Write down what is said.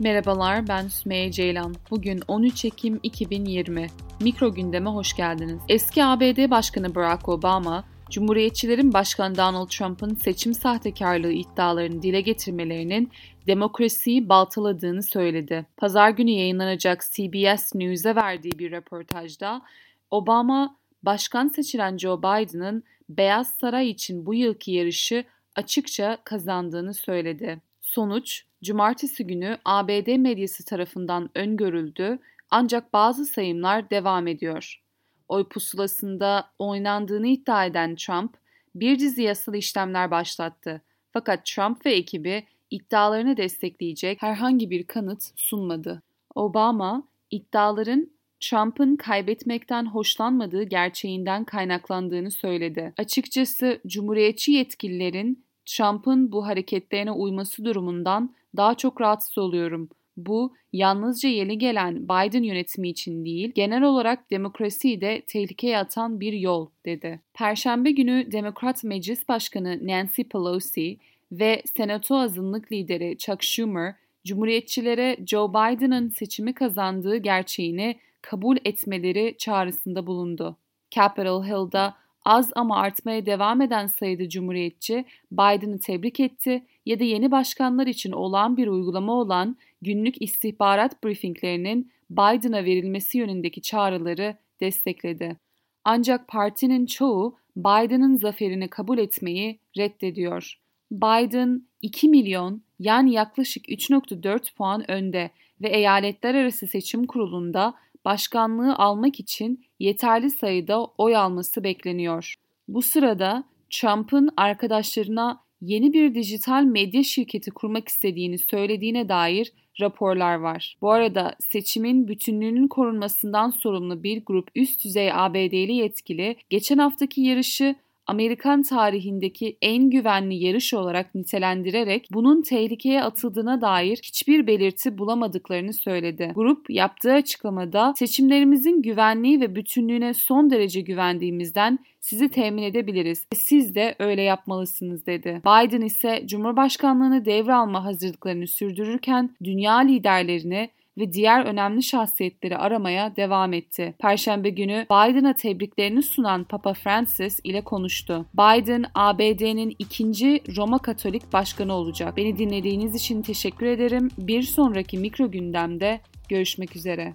Merhabalar ben Sümeyye Ceylan. Bugün 13 Ekim 2020. Mikro gündeme hoş geldiniz. Eski ABD Başkanı Barack Obama, Cumhuriyetçilerin Başkan Donald Trump'ın seçim sahtekarlığı iddialarını dile getirmelerinin demokrasiyi baltaladığını söyledi. Pazar günü yayınlanacak CBS News'e verdiği bir röportajda Obama, başkan seçilen Joe Biden'ın Beyaz Saray için bu yılki yarışı açıkça kazandığını söyledi. Sonuç, cumartesi günü ABD medyası tarafından öngörüldü ancak bazı sayımlar devam ediyor. Oy pusulasında oynandığını iddia eden Trump, bir dizi yasal işlemler başlattı. Fakat Trump ve ekibi iddialarını destekleyecek herhangi bir kanıt sunmadı. Obama, iddiaların Trump'ın kaybetmekten hoşlanmadığı gerçeğinden kaynaklandığını söyledi. Açıkçası Cumhuriyetçi yetkililerin Trump'ın bu hareketlerine uyması durumundan daha çok rahatsız oluyorum. Bu yalnızca yeni gelen Biden yönetimi için değil, genel olarak demokrasiyi de tehlikeye atan bir yol, dedi. Perşembe günü Demokrat Meclis Başkanı Nancy Pelosi ve Senato azınlık lideri Chuck Schumer, Cumhuriyetçilere Joe Biden'ın seçimi kazandığı gerçeğini kabul etmeleri çağrısında bulundu. Capitol Hill'da az ama artmaya devam eden sayıda Cumhuriyetçi Biden'ı tebrik etti ya da yeni başkanlar için olan bir uygulama olan günlük istihbarat briefinglerinin Biden'a verilmesi yönündeki çağrıları destekledi. Ancak partinin çoğu Biden'ın zaferini kabul etmeyi reddediyor. Biden 2 milyon yani yaklaşık 3.4 puan önde ve eyaletler arası seçim kurulunda başkanlığı almak için yeterli sayıda oy alması bekleniyor. Bu sırada Trump'ın arkadaşlarına yeni bir dijital medya şirketi kurmak istediğini söylediğine dair raporlar var. Bu arada seçimin bütünlüğünün korunmasından sorumlu bir grup üst düzey ABD'li yetkili geçen haftaki yarışı Amerikan tarihindeki en güvenli yarış olarak nitelendirerek bunun tehlikeye atıldığına dair hiçbir belirti bulamadıklarını söyledi. Grup yaptığı açıklamada seçimlerimizin güvenliği ve bütünlüğüne son derece güvendiğimizden sizi temin edebiliriz. Siz de öyle yapmalısınız dedi. Biden ise Cumhurbaşkanlığını devralma hazırlıklarını sürdürürken dünya liderlerini ve diğer önemli şahsiyetleri aramaya devam etti. Perşembe günü Biden'a tebriklerini sunan Papa Francis ile konuştu. Biden ABD'nin ikinci Roma Katolik başkanı olacak. Beni dinlediğiniz için teşekkür ederim. Bir sonraki mikro gündemde görüşmek üzere.